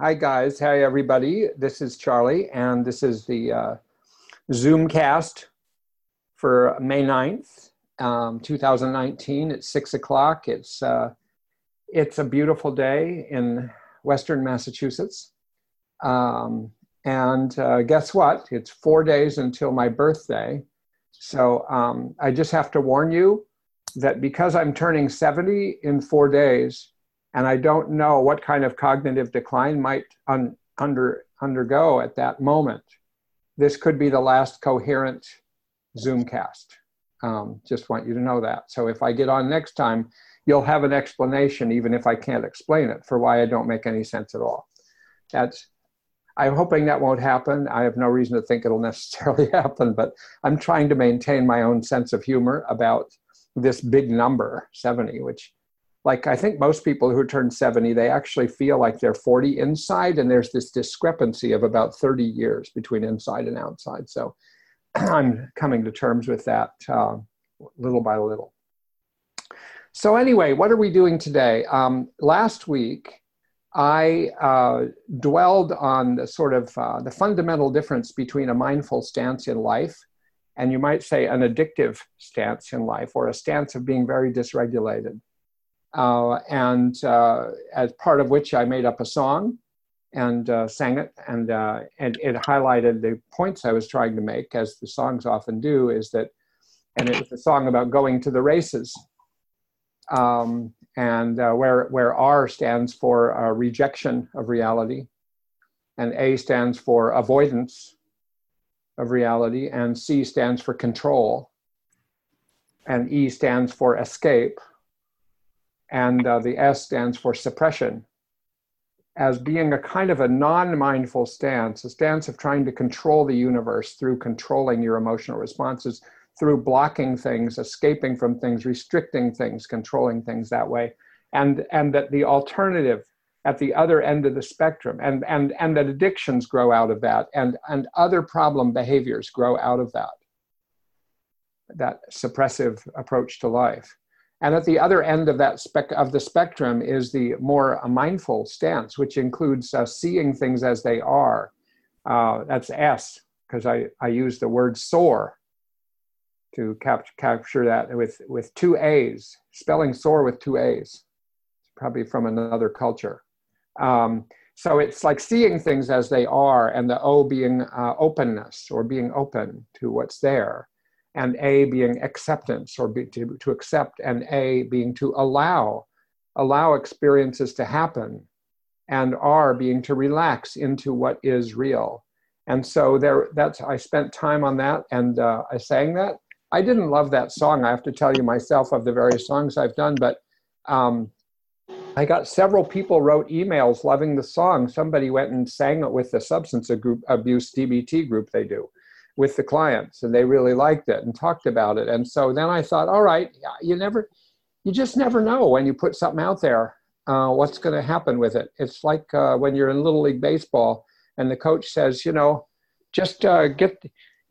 Hi, guys. Hi, everybody. This is Charlie, and this is the uh, Zoomcast for May 9th, um, 2019. It's 6 o'clock. It's, uh, it's a beautiful day in Western Massachusetts. Um, and uh, guess what? It's four days until my birthday. So um, I just have to warn you that because I'm turning 70 in four days, and I don't know what kind of cognitive decline might un, under, undergo at that moment. This could be the last coherent Zoomcast. Um, just want you to know that. So if I get on next time, you'll have an explanation, even if I can't explain it, for why I don't make any sense at all. That's, I'm hoping that won't happen. I have no reason to think it'll necessarily happen, but I'm trying to maintain my own sense of humor about this big number, 70, which like I think most people who turn 70, they actually feel like they're 40 inside, and there's this discrepancy of about 30 years between inside and outside. So I'm coming to terms with that uh, little by little. So, anyway, what are we doing today? Um, last week, I uh, dwelled on the sort of uh, the fundamental difference between a mindful stance in life and you might say an addictive stance in life or a stance of being very dysregulated and uh, as part of which I made up a song and uh, sang it, and uh, and it highlighted the points I was trying to make, as the songs often do. Is that, and it was a song about going to the races, um, and uh, where where R stands for uh, rejection of reality, and A stands for avoidance of reality, and C stands for control, and E stands for escape and uh, the S stands for suppression, as being a kind of a non mindful stance, a stance of trying to control the universe through controlling your emotional responses, through blocking things, escaping from things, restricting things, controlling things that way. And, and that the alternative at the other end of the spectrum, and, and, and that addictions grow out of that, and, and other problem behaviors grow out of that, that suppressive approach to life. And at the other end of that spec of the spectrum is the more mindful stance, which includes uh, seeing things as they are. Uh, that's S, because I, I use the word soar to cap- capture that with, with two A's, spelling soar with two A's, probably from another culture. Um, so it's like seeing things as they are, and the O being uh, openness or being open to what's there and A being acceptance or be, to, to accept, and A being to allow, allow experiences to happen, and R being to relax into what is real. And so there, that's I spent time on that, and uh, I sang that. I didn't love that song. I have to tell you myself of the various songs I've done, but um, I got several people wrote emails loving the song. Somebody went and sang it with the substance abuse DBT group they do with the clients and they really liked it and talked about it. And so then i thought all right you never you just never know when you put something out there uh, what's going to happen with it. It's like uh, when you're in little league baseball and the coach says you know just uh, get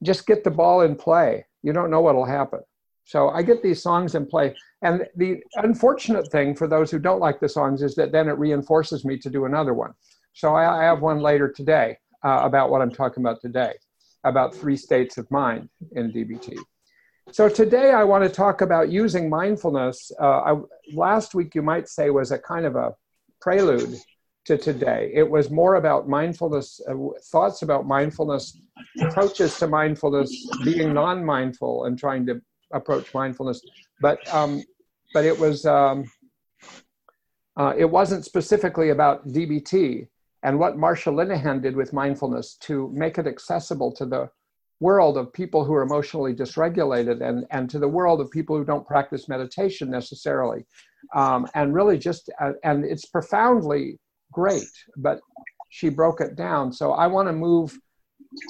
just get the ball in play. You don't know what'll happen. So i get these songs in play and the unfortunate thing for those who don't like the songs is that then it reinforces me to do another one. So i, I have one later today uh, about what i'm talking about today about three states of mind in DBT. So today I want to talk about using mindfulness. Uh, I, last week, you might say, was a kind of a prelude to today. It was more about mindfulness, uh, thoughts about mindfulness, approaches to mindfulness, being non-mindful and trying to approach mindfulness. But um, but it was um, uh, it wasn't specifically about DBT and what Marsha Linehan did with mindfulness to make it accessible to the world of people who are emotionally dysregulated and, and to the world of people who don't practice meditation necessarily. Um, and really just, uh, and it's profoundly great, but she broke it down. So I want to move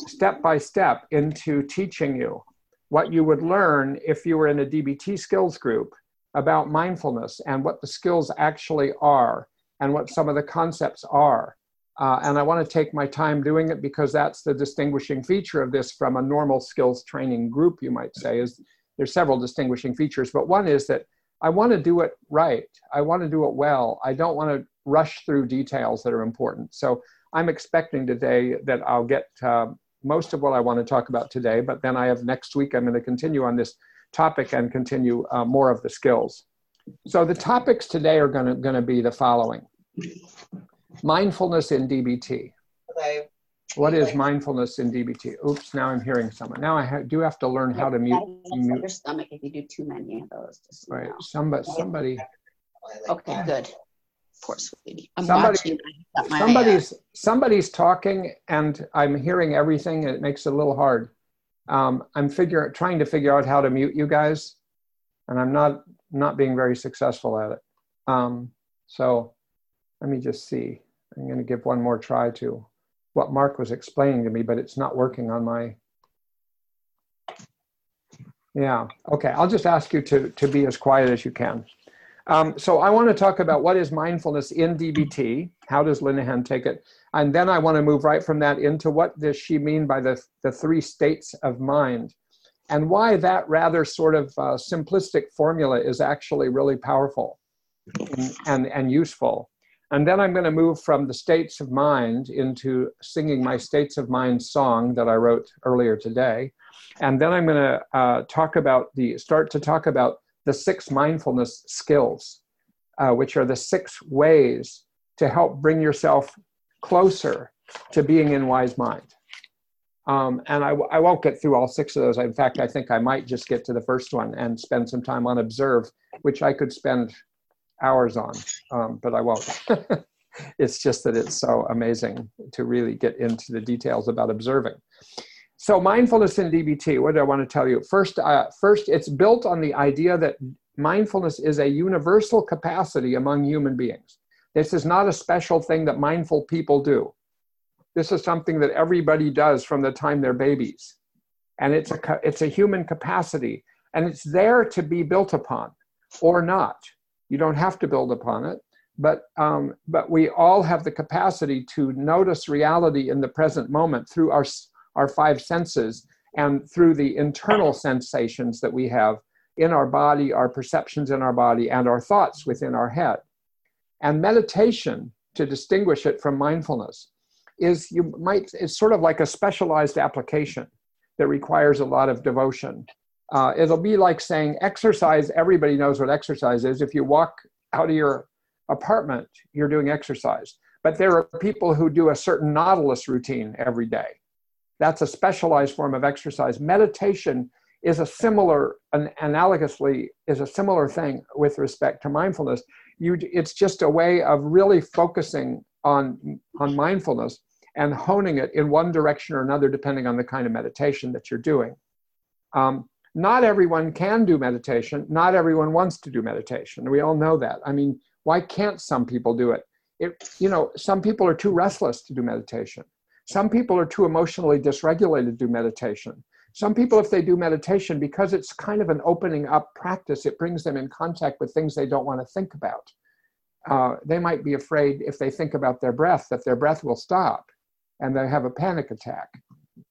step by step into teaching you what you would learn if you were in a DBT skills group about mindfulness and what the skills actually are and what some of the concepts are uh, and I want to take my time doing it because that's the distinguishing feature of this from a normal skills training group, you might say, is there's several distinguishing features, but one is that I want to do it right. I want to do it well. I don't want to rush through details that are important. So I'm expecting today that I'll get uh, most of what I want to talk about today, but then I have next week, I'm going to continue on this topic and continue uh, more of the skills. So the topics today are going to, going to be the following. Mindfulness in DBT. Okay. What is mindfulness in DBT? Oops, now I'm hearing someone. Now I ha- do have to learn how to mute. mute. Your stomach if you do too many of those. Right. Somebody, somebody. Okay, good. Poor sweetie. I'm somebody, watching. Somebody's somebody's talking, and I'm hearing everything, and it makes it a little hard. Um, I'm figure trying to figure out how to mute you guys, and I'm not not being very successful at it. Um, so let me just see. I'm going to give one more try to what Mark was explaining to me, but it's not working on my. Yeah, okay. I'll just ask you to, to be as quiet as you can. Um, so I want to talk about what is mindfulness in DBT. How does Linehan take it? And then I want to move right from that into what does she mean by the, the three states of mind and why that rather sort of uh, simplistic formula is actually really powerful and, and, and useful. And then I'm going to move from the states of mind into singing my states of mind song that I wrote earlier today. And then I'm going to uh, talk about the, start to talk about the six mindfulness skills, uh, which are the six ways to help bring yourself closer to being in wise mind. Um, and I, I won't get through all six of those. In fact, I think I might just get to the first one and spend some time on observe, which I could spend hours on, um, but I won't. it's just that it's so amazing to really get into the details about observing. So mindfulness in DBT, what do I want to tell you? First, uh, first, it's built on the idea that mindfulness is a universal capacity among human beings. This is not a special thing that mindful people do. This is something that everybody does from the time they're babies. And it's a, it's a human capacity, and it's there to be built upon or not. You don't have to build upon it, but um, but we all have the capacity to notice reality in the present moment through our our five senses and through the internal sensations that we have in our body, our perceptions in our body, and our thoughts within our head. And meditation, to distinguish it from mindfulness, is you might it's sort of like a specialized application that requires a lot of devotion uh, it'll be like saying exercise, everybody knows what exercise is. If you walk out of your apartment, you're doing exercise. But there are people who do a certain Nautilus routine every day. That's a specialized form of exercise. Meditation is a similar, an, analogously, is a similar thing with respect to mindfulness. You, it's just a way of really focusing on, on mindfulness and honing it in one direction or another, depending on the kind of meditation that you're doing. Um, not everyone can do meditation. Not everyone wants to do meditation. We all know that. I mean, why can't some people do it? It, you know, some people are too restless to do meditation. Some people are too emotionally dysregulated to do meditation. Some people, if they do meditation, because it's kind of an opening up practice, it brings them in contact with things they don't want to think about. Uh, they might be afraid if they think about their breath that their breath will stop and they have a panic attack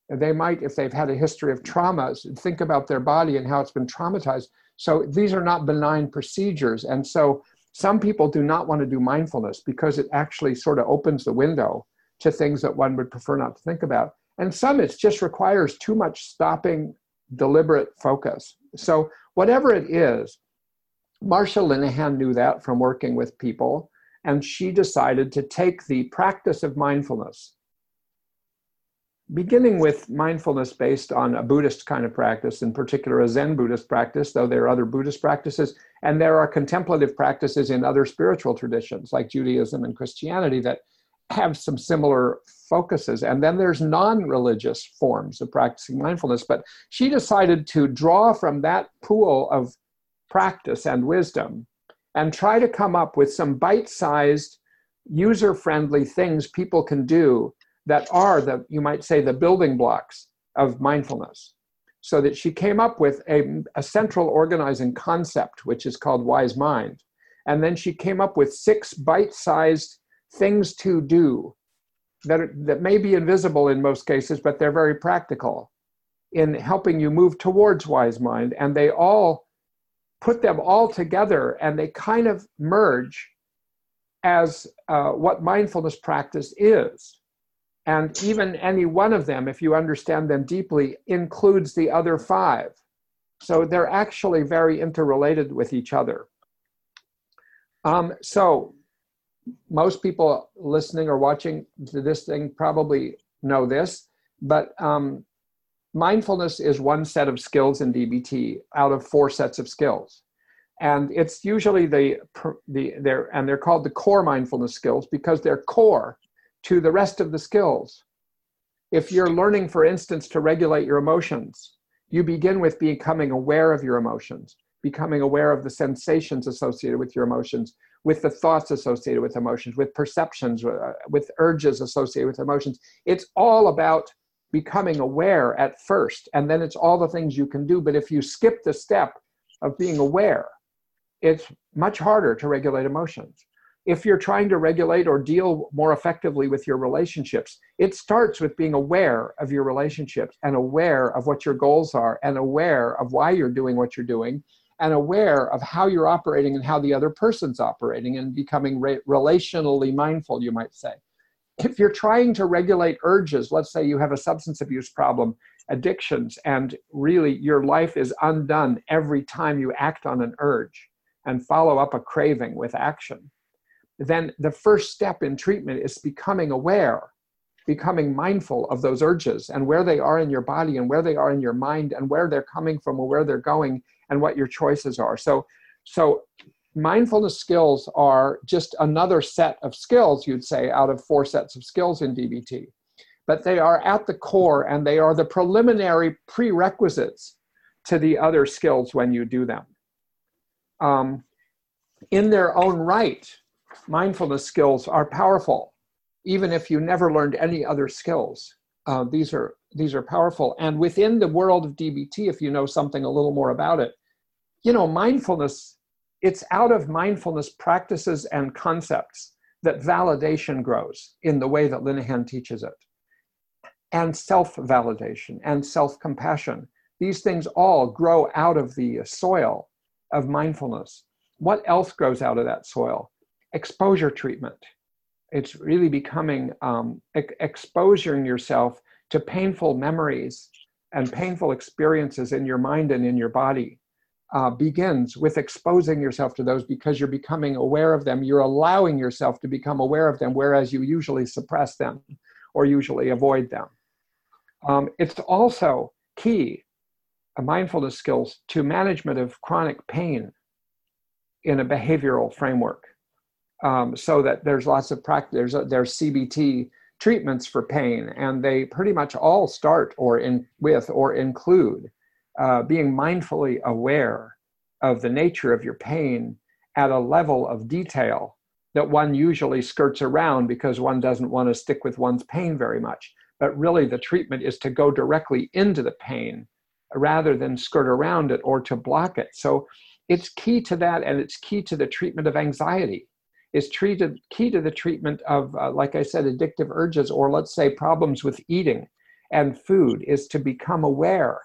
they might, if they've had a history of traumas, think about their body and how it's been traumatized. So these are not benign procedures. And so some people do not want to do mindfulness because it actually sort of opens the window to things that one would prefer not to think about. And some it just requires too much stopping, deliberate focus. So whatever it is, Marsha Linehan knew that from working with people, and she decided to take the practice of mindfulness beginning with mindfulness based on a Buddhist kind of practice, in particular a Zen Buddhist practice, though there are other Buddhist practices, and there are contemplative practices in other spiritual traditions like Judaism and Christianity that have some similar focuses. And then there's non religious forms of practicing mindfulness. But she decided to draw from that pool of practice and wisdom and try to come up with some bite sized, user friendly things people can do that are the, you might say, the building blocks of mindfulness. So that she came up with a, a central organizing concept, which is called wise mind. And then she came up with six bite sized things to do that, are, that may be invisible in most cases, but they're very practical in helping you move towards wise mind. And they all put them all together and they kind of merge as uh, what mindfulness practice is. And even any one of them, if you understand them deeply, includes the other five. So they're actually very interrelated with each other. Um, so most people listening or watching this thing probably know this, but um, mindfulness is one set of skills in DBT out of four sets of skills. And it's usually the, the they're, and they're called the core mindfulness skills because they're core to the rest of the skills. If you're learning, for instance, to regulate your emotions, you begin with becoming aware of your emotions, becoming aware of the sensations associated with your emotions, with the thoughts associated with emotions, with perceptions, uh, with urges associated with emotions. It's all about becoming aware at first, and then it's all the things you can do. But if you skip the step of being aware, it's much harder to regulate emotions. If you're trying to regulate or deal more effectively with your relationships, it starts with being aware of your relationships and aware of what your goals are and aware of why you're doing what you're doing and aware of how you're operating and how the other person's operating and becoming re- relationally mindful, you might say. If you're trying to regulate urges, let's say you have a substance abuse problem, addictions, and really your life is undone every time you act on an urge and follow up a craving with action, then the first step in treatment is becoming aware, becoming mindful of those urges and where they are in your body and where they are in your mind and where they're coming from or where they're going and what your choices are. So, so mindfulness skills are just another set of skills, you'd say, out of four sets of skills in DBT. But they are at the core and they are the preliminary prerequisites to the other skills when you do them. Um, in their own right, mindfulness skills are powerful, even if you never learned any other skills. Uh, these are these are powerful. And within the world of DBT, if you know something a little more about it, you know, mindfulness, it's out of mindfulness practices and concepts that validation grows in the way that Linehan teaches it. And self validation and self compassion. These things all grow out of the soil of mindfulness. What else grows out of that soil? Exposure treatment. It's really becoming um, exposing yourself to painful memories and painful experiences in your mind and in your body uh, begins with exposing yourself to those because you're becoming aware of them. You're allowing yourself to become aware of them, whereas you usually suppress them or usually avoid them. Um, it's also key, mindfulness skills, to management of chronic pain in a behavioral framework. Um, so that there's lots of practice, there's, there's CBT treatments for pain, and they pretty much all start or in with or include uh, being mindfully aware of the nature of your pain at a level of detail that one usually skirts around because one doesn't want to stick with one's pain very much. But really, the treatment is to go directly into the pain rather than skirt around it or to block it. So it's key to that, and it's key to the treatment of anxiety is treated key to the treatment of, uh, like I said, addictive urges, or let's say problems with eating and food, is to become aware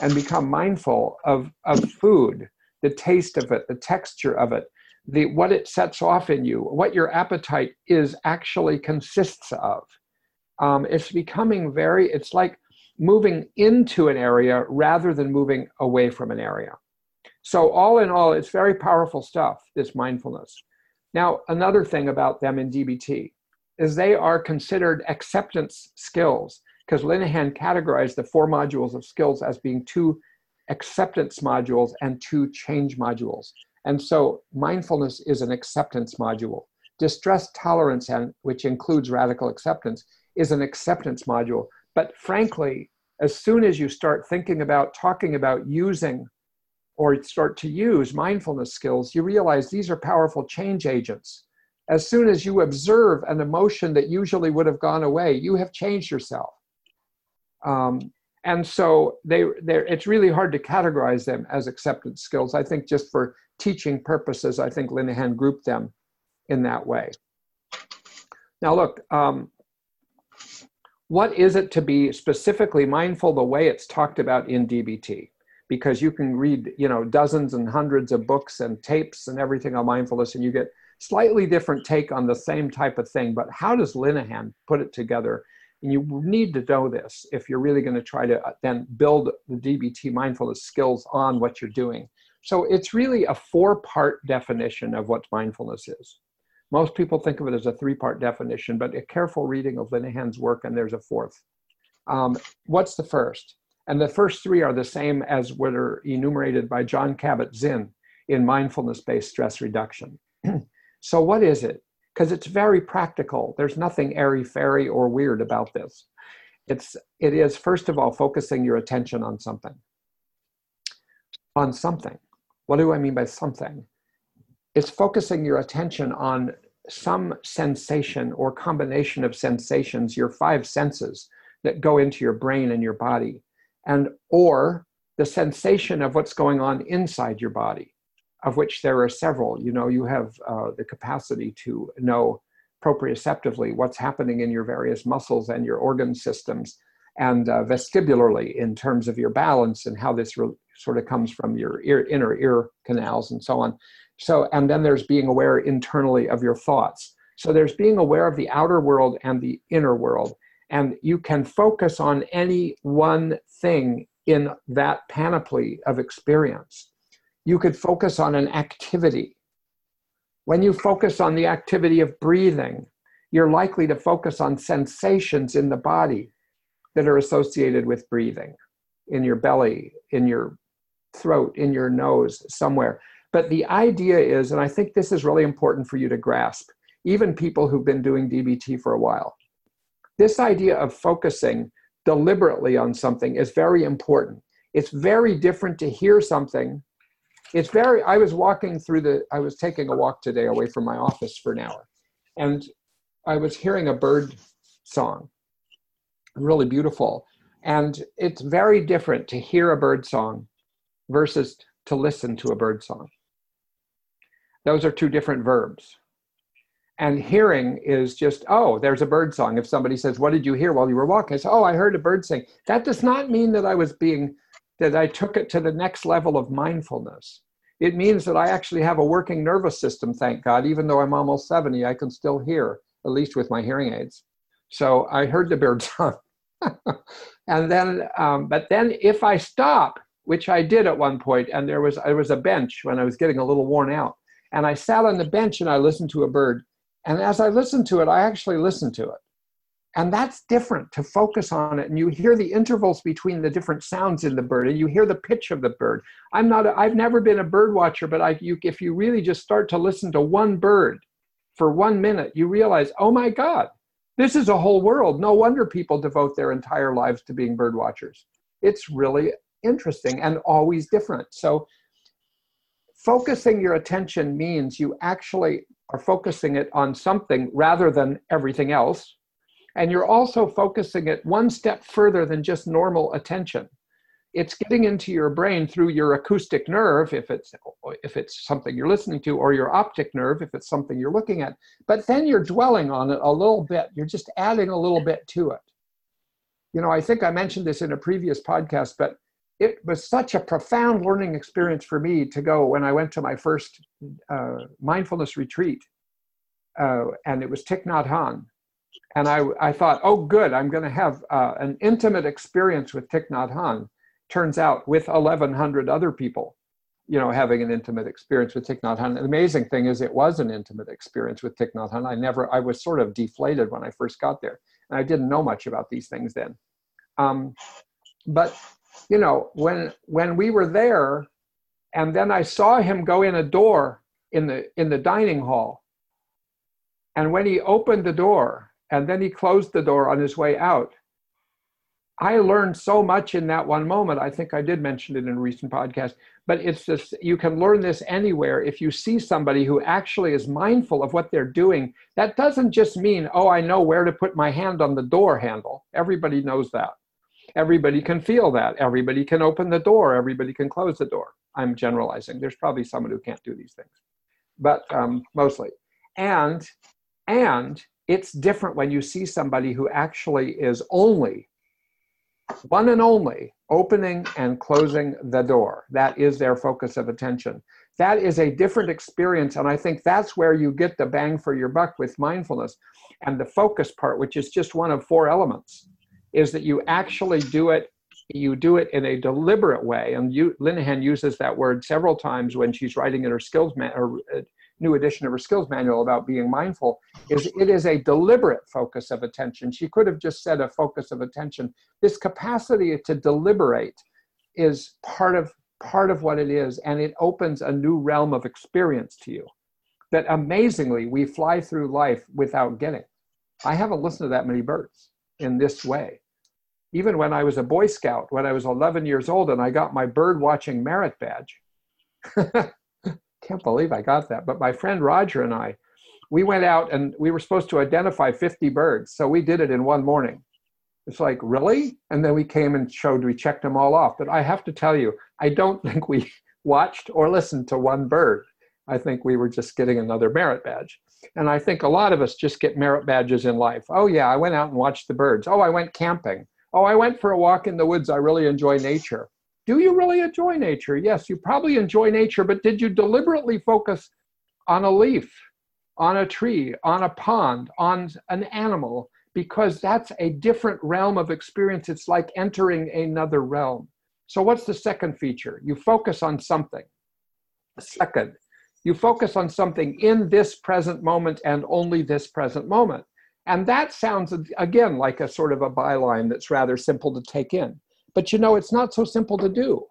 and become mindful of, of food, the taste of it, the texture of it, the what it sets off in you, what your appetite is actually consists of. Um, it's becoming very, it's like moving into an area rather than moving away from an area. So, all in all, it's very powerful stuff, this mindfulness. Now, another thing about them in DBT is they are considered acceptance skills because Linehan categorized the four modules of skills as being two acceptance modules and two change modules. And so mindfulness is an acceptance module. Distress tolerance, and which includes radical acceptance, is an acceptance module. But frankly, as soon as you start thinking about talking about using or start to use mindfulness skills, you realize these are powerful change agents. As soon as you observe an emotion that usually would have gone away, you have changed yourself. Um, and so they, it's really hard to categorize them as acceptance skills. I think just for teaching purposes, I think Linehan grouped them in that way. Now, look, um, what is it to be specifically mindful the way it's talked about in DBT? Because you can read, you know, dozens and hundreds of books and tapes and everything on mindfulness, and you get slightly different take on the same type of thing. But how does Linehan put it together? And you need to know this if you're really going to try to uh, then build the DBT mindfulness skills on what you're doing. So it's really a four part definition of what mindfulness is. Most people think of it as a three part definition, but a careful reading of Linehan's work, and there's a fourth. Um, what's the first? And the first three are the same as what are enumerated by Jon Kabat-Zinn in mindfulness based stress reduction. so, what is it? Because it's very practical. There's nothing airy fairy or weird about this. It's, it is, first of all, focusing your attention on something. On something. What do I mean by something? It's focusing your attention on some sensation or combination of sensations, your five senses that go into your brain and your body, and or the sensation of what's going on inside your body, of which there are several. You know, you have uh, the capacity to know proprioceptively what's happening in your various muscles and your organ systems, and uh, vestibularly in terms of your balance and how this re- sort of comes from your ear, inner ear canals and so on. So, and then there's being aware internally of your thoughts. So there's being aware of the outer world and the inner world. And you can focus on any one thing in that panoply of experience. You could focus on an activity. When you focus on the activity of breathing, you're likely to focus on sensations in the body that are associated with breathing in your belly, in your throat, in your nose, somewhere. But the idea is, and I think this is really important for you to grasp, even people who've been doing DBT for a while, this idea of focusing deliberately on something is very important. It's very different to hear something. It's very, I was walking through the, I was taking a walk today away from my office for an hour, and I was hearing a bird song, really beautiful. And it's very different to hear a bird song versus to listen to a bird song. Those are two different verbs. And hearing is just, oh, there's a bird song. If somebody says, What did you hear while you were walking? I say, Oh, I heard a bird sing. That does not mean that I was being, that I took it to the next level of mindfulness. It means that I actually have a working nervous system, thank God. Even though I'm almost 70, I can still hear, at least with my hearing aids. So I heard the bird song. and then, um, but then if I stop, which I did at one point, and there was, there was a bench when I was getting a little worn out and I sat on the bench and I listened to a bird. And as I listened to it, I actually listened to it. And that's different to focus on it. And you hear the intervals between the different sounds in the bird, and you hear the pitch of the bird. I'm not, a, I've never been a bird watcher, but I, you, if you really just start to listen to one bird for one minute, you realize, oh my God, this is a whole world. No wonder people devote their entire lives to being bird watchers. It's really interesting and always different. So focusing your attention means you actually are focusing it on something rather than everything else. And you're also focusing it one step further than just normal attention. It's getting into your brain through your acoustic nerve, if it's if it's something you're listening to, or your optic nerve, if it's something you're looking at. But then you're dwelling on it a little bit. You're just adding a little bit to it. You know, I think I mentioned this in a previous podcast, but it was such a profound learning experience for me to go when I went to my first uh, mindfulness retreat, uh, and it was Thich Nhat Hanh. And I, I thought, oh, good, I'm going to have uh, an intimate experience with Thich Nhat Hanh. Turns out, with 1,100 other people, you know, having an intimate experience with Thich Nhat Hanh. The amazing thing is, it was an intimate experience with Thich Nhat Hanh. I never, I was sort of deflated when I first got there, and I didn't know much about these things then. Um, but you know, when when we were there, and then I saw him go in a door in the in the dining hall. And when he opened the door and then he closed the door on his way out, I learned so much in that one moment. I think I did mention it in a recent podcast, but it's just you can learn this anywhere. If you see somebody who actually is mindful of what they're doing, that doesn't just mean, oh, I know where to put my hand on the door handle. Everybody knows that. Everybody can feel that. Everybody can open the door. Everybody can close the door. I'm generalizing. There's probably someone who can't do these things, but um, mostly. And and it's different when you see somebody who actually is only one and only opening and closing the door. That is their focus of attention. That is a different experience. And I think that's where you get the bang for your buck with mindfulness. And the focus part, which is just one of four elements, is that you actually do it. You do it in a deliberate way, and you, Linehan uses that word several times when she's writing in her skills man, her uh, new edition of her skills manual about being mindful. Is it is a deliberate focus of attention. She could have just said a focus of attention. This capacity to deliberate is part of part of what it is, and it opens a new realm of experience to you that amazingly we fly through life without getting. I haven't listened to that many birds in this way. Even when I was a Boy Scout, when I was 11 years old and I got my bird watching merit badge, can't believe I got that. But my friend Roger and I, we went out and we were supposed to identify 50 birds. So we did it in one morning. It's like, really? And then we came and showed, we checked them all off. But I have to tell you, I don't think we watched or listened to one bird. I think we were just getting another merit badge. And I think a lot of us just get merit badges in life. Oh, yeah, I went out and watched the birds. Oh, I went camping. Oh, I went for a walk in the woods. I really enjoy nature. Do you really enjoy nature? Yes, you probably enjoy nature, but did you deliberately focus on a leaf, on a tree, on a pond, on an animal? Because that's a different realm of experience. It's like entering another realm. So, what's the second feature? You focus on something. Second, you focus on something in this present moment and only this present moment. And that sounds, again, like a sort of a byline that's rather simple to take in. But you know, it's not so simple to do.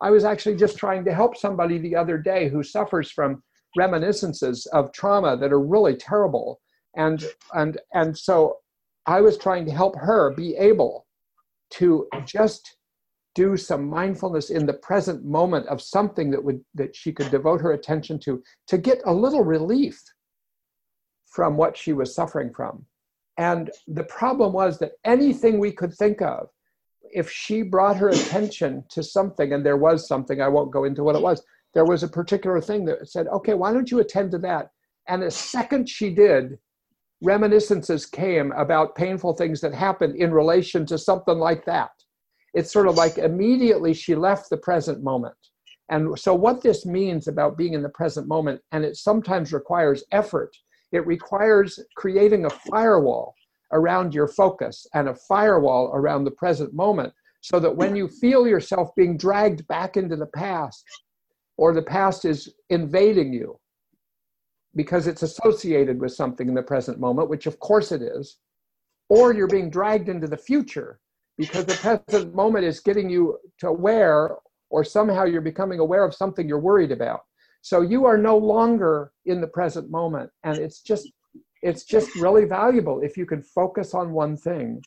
I was actually just trying to help somebody the other day who suffers from reminiscences of trauma that are really terrible. And, and, and so I was trying to help her be able to just do some mindfulness in the present moment of something that would that she could devote her attention to to get a little relief from what she was suffering from and the problem was that anything we could think of if she brought her attention to something and there was something i won't go into what it was there was a particular thing that said okay why don't you attend to that and the second she did reminiscences came about painful things that happened in relation to something like that it's sort of like immediately she left the present moment. And so, what this means about being in the present moment, and it sometimes requires effort, it requires creating a firewall around your focus and a firewall around the present moment so that when you feel yourself being dragged back into the past or the past is invading you because it's associated with something in the present moment, which of course it is, or you're being dragged into the future because the present moment is getting you to aware or somehow you're becoming aware of something you're worried about so you are no longer in the present moment and it's just it's just really valuable if you can focus on one thing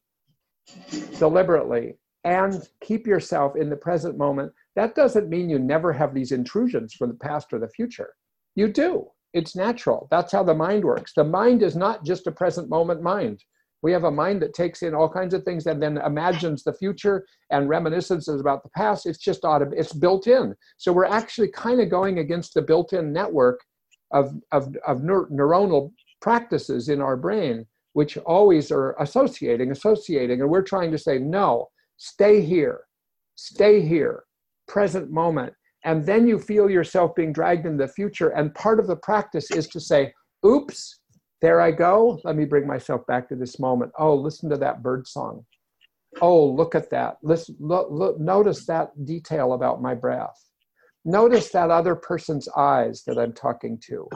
deliberately and keep yourself in the present moment. That doesn't mean you never have these intrusions from the past or the future. You do. It's natural. That's how the mind works. The mind is not just a present moment mind we have a mind that takes in all kinds of things and then imagines the future and reminiscences about the past. It's just auto, it's built in. So we're actually kind of going against the built-in network of, of, of neur- neuronal practices in our brain, which always are associating, associating. And we're trying to say, no, stay here, stay here, present moment. And then you feel yourself being dragged into the future. And part of the practice is to say, oops, there I go. Let me bring myself back to this moment. Oh, listen to that bird song. Oh, look at that. Listen, look, look, notice that detail about my breath. Notice that other person's eyes that I'm talking to.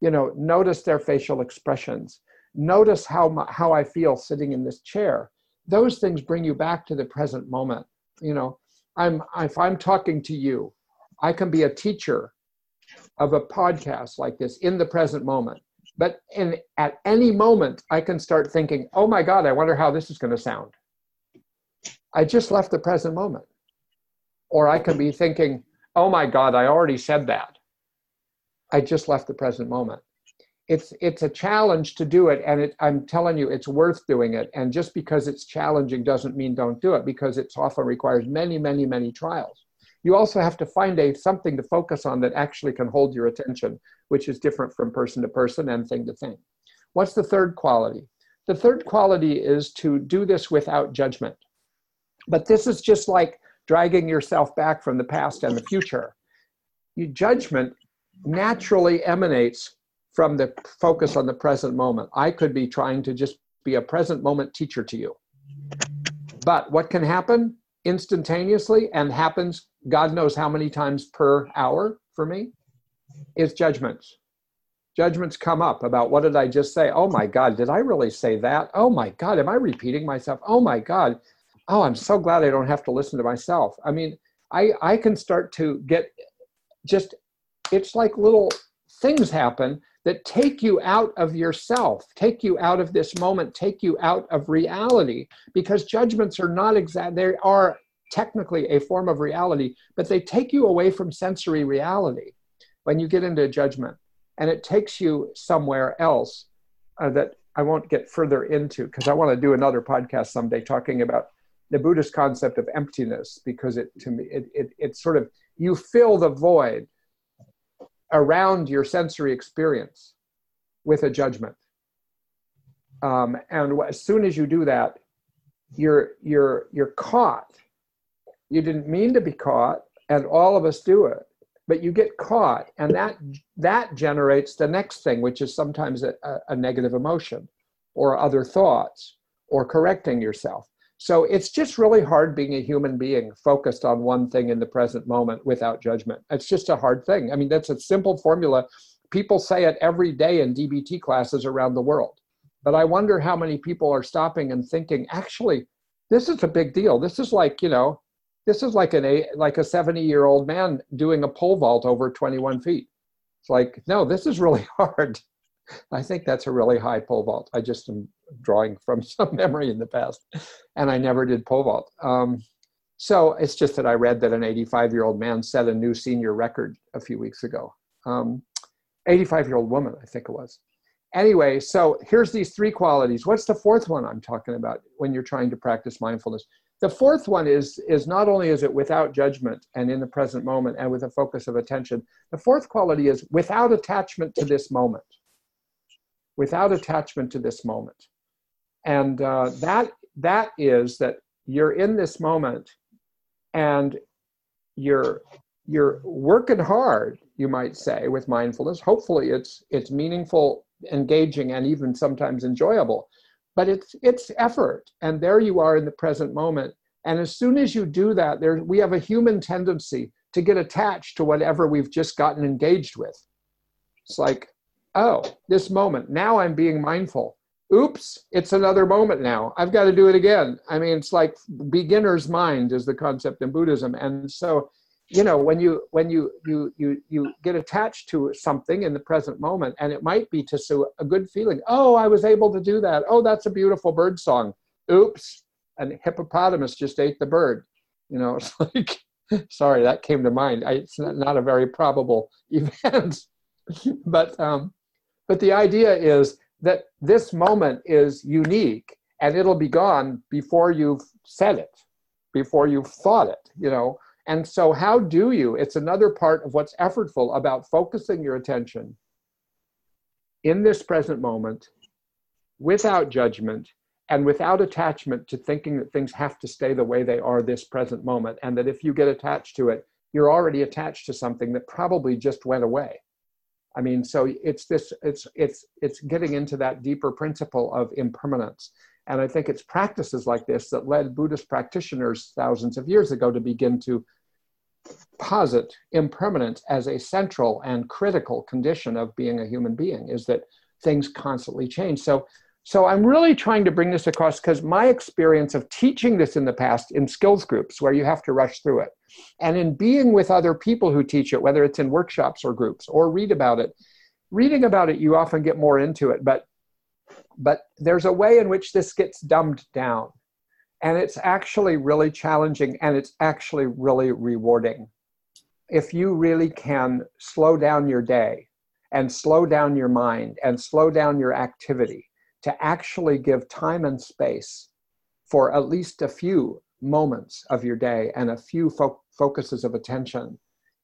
You know, notice their facial expressions. Notice how, my, how I feel sitting in this chair. Those things bring you back to the present moment. You know, I'm, if I'm talking to you, I can be a teacher of a podcast like this in the present moment but in, at any moment, I can start thinking, oh my God, I wonder how this is going to sound. I just left the present moment. Or I can be thinking, oh my God, I already said that. I just left the present moment. It's, it's a challenge to do it, and it, I'm telling you, it's worth doing it. And just because it's challenging doesn't mean don't do it, because it often requires many, many, many trials you also have to find a something to focus on that actually can hold your attention which is different from person to person and thing to thing what's the third quality the third quality is to do this without judgment But this is just like dragging yourself back from the past and the future. Your judgment naturally emanates from the focus on the present moment. I could be trying to just be a present moment teacher to you. But what can happen instantaneously and happens God knows how many times per hour for me is judgments. Judgments come up about what did I just say? Oh my God, did I really say that? Oh my God, am I repeating myself? Oh my God. Oh, I'm so glad I don't have to listen to myself. I mean, I, I can start to get just, it's like little things happen that take you out of yourself, take you out of this moment, take you out of reality, because judgments are not exact, they are technically a form of reality, but they take you away from sensory reality when you get into judgment. And it takes you somewhere else uh, that I won't get further into because I want to do another podcast someday talking about the Buddhist concept of emptiness because it to me it, it, it sort of you fill the void around your sensory experience with a judgment. Um, and as soon as you do that, you're you're you're caught. You didn't mean to be caught, and all of us do it. But you get caught, and that that generates the next thing, which is sometimes a, a negative emotion, or other thoughts, or correcting yourself. So it's just really hard being a human being focused on one thing in the present moment without judgment. It's just a hard thing. I mean, that's a simple formula. People say it every day in DBT classes around the world. But I wonder how many people are stopping and thinking, actually, this is a big deal. This is like, you know, this is like an a like a 70 year old man doing a pole vault over 21 feet. It's like, no, this is really hard. I think that's a really high pole vault. I just am drawing from some memory in the past, and I never did pole vault. Um, so it's just that I read that an 85 year old man set a new senior record a few weeks ago. 85 um, year old woman, I think it was. Anyway, so here's these three qualities. What's the fourth one I'm talking about when you're trying to practice mindfulness? The fourth one is, is not only is it without judgment and in the present moment and with a focus of attention, the fourth quality is without attachment to this moment without attachment to this moment. And uh, that, that is that you're in this moment and you're, you're working hard, you might say, with mindfulness. Hopefully it's, it's meaningful, engaging, and even sometimes enjoyable. But it's, it's effort. And there you are in the present moment. And as soon as you do that, there, we have a human tendency to get attached to whatever we've just gotten engaged with. It's like, oh, this moment, now I'm being mindful. Oops, it's another moment now. I've got to do it again. I mean, it's like beginner's mind is the concept in Buddhism. And so, you know, when you when you you you you get attached to something in the present moment, and it might be to so a good feeling. Oh, I was able to do that. Oh, that's a beautiful bird song. Oops, and hippopotamus just ate the bird. You know, it's like, sorry, that came to mind. I, it's not a very probable event, but um, but the idea is that this moment is unique and it'll be gone before you've said it, before you've thought it, you know. And so, how do you? It's another part of what's effortful about focusing your attention in this present moment without judgment and without attachment to thinking that things have to stay the way they are this present moment. And that if you get attached to it, you're already attached to something that probably just went away. I mean, so it's this, it's it's it's getting into that deeper principle of impermanence. And I think it's practices like this that led Buddhist practitioners thousands of years ago to begin to posit impermanence as a central and critical condition of being a human being, is that things constantly change. So so I'm really trying to bring this across because my experience of teaching this in the past in skills groups where you have to rush through it, and in being with other people who teach it, whether it's in workshops or groups or read about it, reading about it, you often get more into it. But but there's a way in which this gets dumbed down, and it's actually really challenging and it's actually really rewarding. If you really can slow down your day and slow down your mind and slow down your activity to actually give time and space for at least a few moments of your day and a few fo- focuses of attention,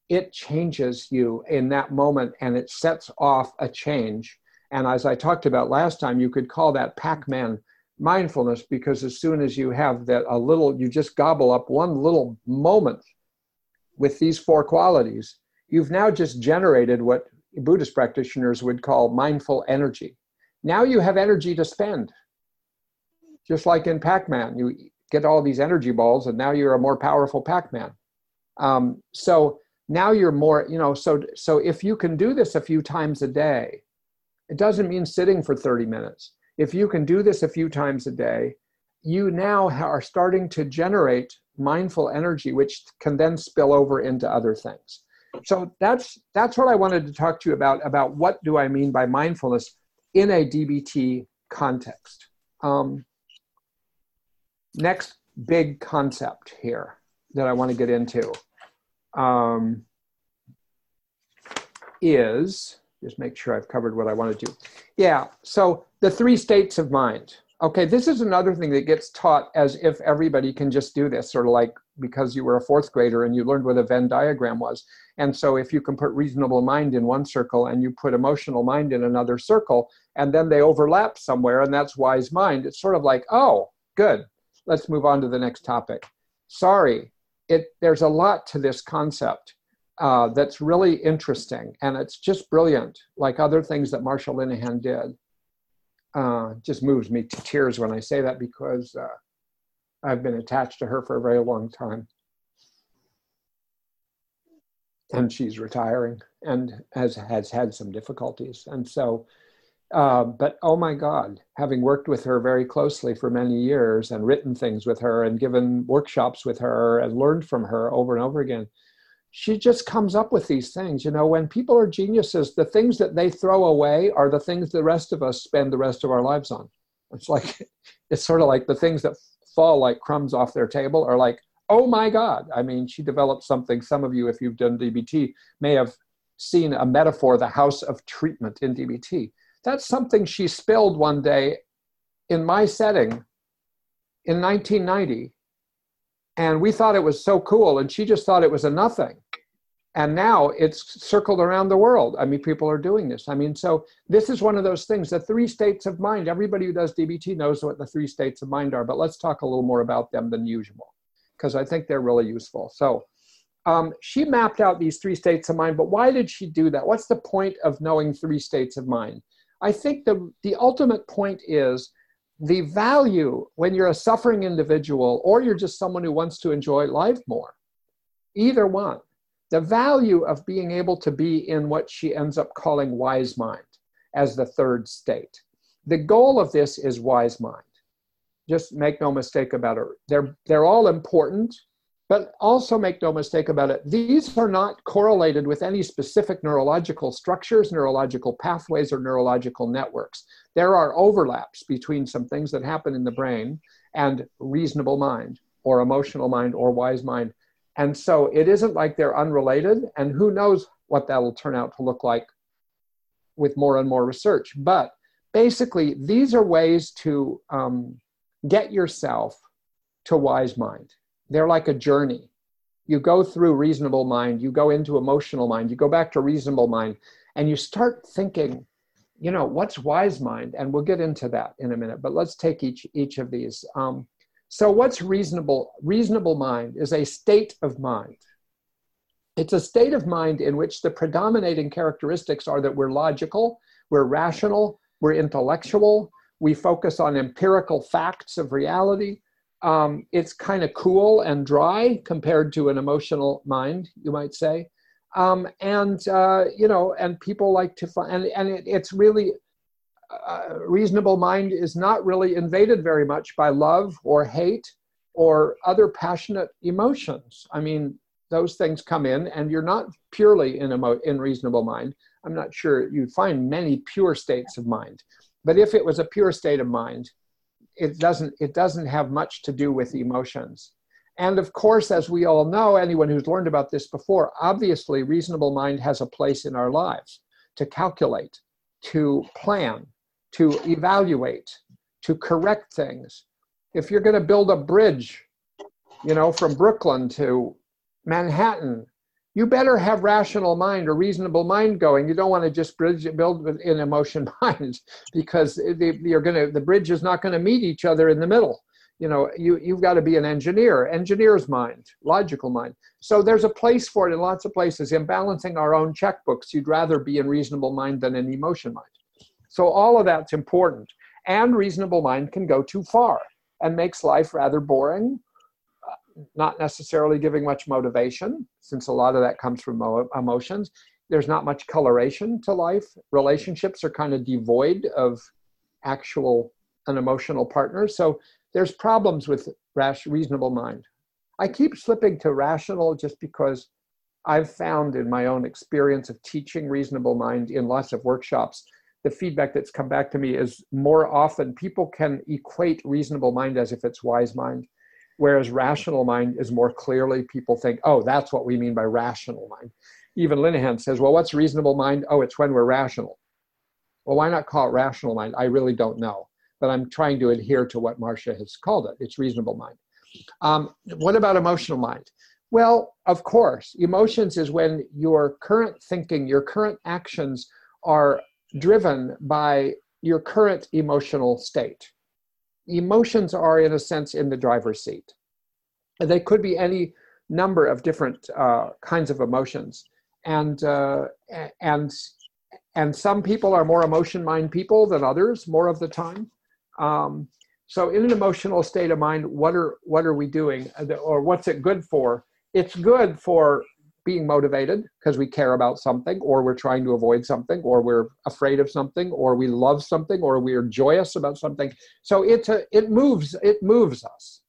it changes you in that moment and it sets off a change. And as I talked about last time, you could call that Pac Man mindfulness because as soon as you have that a little, you just gobble up one little moment with these four qualities, you've now just generated what Buddhist practitioners would call mindful energy. Now you have energy to spend. Just like in Pac Man, you get all these energy balls, and now you're a more powerful Pac Man. Um, so now you're more, you know, so, so if you can do this a few times a day, it doesn't mean sitting for 30 minutes. If you can do this a few times a day, you now are starting to generate mindful energy, which can then spill over into other things. So that's that's what I wanted to talk to you about. About what do I mean by mindfulness in a DBT context. Um, next big concept here that I want to get into um, is just make sure I've covered what I want to do. Yeah, so the three states of mind. Okay, this is another thing that gets taught as if everybody can just do this, sort of like because you were a fourth grader and you learned what a Venn diagram was. And so if you can put reasonable mind in one circle and you put emotional mind in another circle, and then they overlap somewhere, and that's wise mind, it's sort of like, oh, good, let's move on to the next topic. Sorry, it, there's a lot to this concept uh, that's really interesting, and it's just brilliant, like other things that Marsha Linehan did. Uh, just moves me to tears when I say that because uh, I've been attached to her for a very long time. And she's retiring and has, has had some difficulties. And so, uh, but oh my God, having worked with her very closely for many years and written things with her and given workshops with her and learned from her over and over again, she just comes up with these things. You know, when people are geniuses, the things that they throw away are the things the rest of us spend the rest of our lives on. It's like, it's sort of like the things that fall like crumbs off their table are like, oh my God. I mean, she developed something. Some of you, if you've done DBT, may have seen a metaphor, the house of treatment in DBT. That's something she spilled one day in my setting in 1990 and we thought it was so cool and she just thought it was a nothing. And now it's circled around the world. I mean people are doing this. I mean so this is one of those things the three states of mind. Everybody who does dbt knows what the three states of mind are but let's talk a little more about them than usual because i think they're really useful. So um, she mapped out these three states of mind but why did she do that? What's the point of knowing three states of mind? I think the, the ultimate point is the value when you're a suffering individual or you're just someone who wants to enjoy life more, either one, the value of being able to be in what she ends up calling wise mind as the third state. The goal of this is wise mind. Just make no mistake about it. They're, they're all important. But also make no mistake about it, these are not correlated with any specific neurological structures, neurological pathways, or neurological networks. There are overlaps between some things that happen in the brain and reasonable mind, or emotional mind, or wise mind. And so it isn't like they're unrelated, and who knows what that'll turn out to look like with more and more research. But basically, these are ways to um, get yourself to wise mind they're like a journey. You go through reasonable mind, you go into emotional mind, you go back to reasonable mind, and you start thinking, you know, what's wise mind? And we'll get into that in a minute, but let's take each, each of these. Um, so, what's reasonable? Reasonable mind is a state of mind. It's a state of mind in which the predominating characteristics are that we're logical, we're rational, we're intellectual, we focus on empirical facts of reality, um, it's kind of cool and dry compared to an emotional mind, you might say. Um, and uh, you know, and people like to find, and, and it, it's really uh, reasonable mind is not really invaded very much by love or hate or other passionate emotions. I mean, those things come in, and you're not purely in emo- in reasonable mind. I'm not sure you'd find many pure states of mind, but if it was a pure state of mind, it doesn't it doesn't have much to do with emotions. And of course as we all know anyone who's learned about this before obviously reasonable mind has a place in our lives to calculate to plan to evaluate to correct things. If you're going to build a bridge you know from brooklyn to manhattan you better have rational mind or reasonable mind going. You don't want to just bridge build in emotion minds because you're to the bridge is not going to meet each other in the middle. You know, you you've got to be an engineer, engineer's mind, logical mind. So there's a place for it in lots of places. In balancing our own checkbooks, you'd rather be in reasonable mind than in emotion mind. So all of that's important. And reasonable mind can go too far and makes life rather boring not necessarily giving much motivation, since a lot of that comes from emotions. There's not much coloration to life. Relationships are kind of devoid of actual an emotional partner. So there's problems with rash, reasonable mind. I keep slipping to rational just because I've found in my own experience of teaching reasonable mind in lots of workshops, the feedback that's come back to me is more often people can equate reasonable mind as if it's wise mind Whereas rational mind is more clearly people think, oh, that's what we mean by rational mind. Even Linehan says, well, what's reasonable mind? Oh, it's when we're rational. Well, why not call it rational mind? I really don't know. But I'm trying to adhere to what Marsha has called it. It's reasonable mind. Um, what about emotional mind? Well, of course, emotions is when your current thinking, your current actions are driven by your current emotional state emotions are, in a sense, in the driver's seat. They could be any number of different uh, kinds of emotions, and uh, and and some people are more emotion mind people than others more of the time. Um, so, in an emotional state of mind, what are what are we doing, or what's it good for? It's good for being motivated because we care about something or we're trying to avoid something or we're afraid of something or we love something or we're joyous about something. So it's a, it moves it moves us.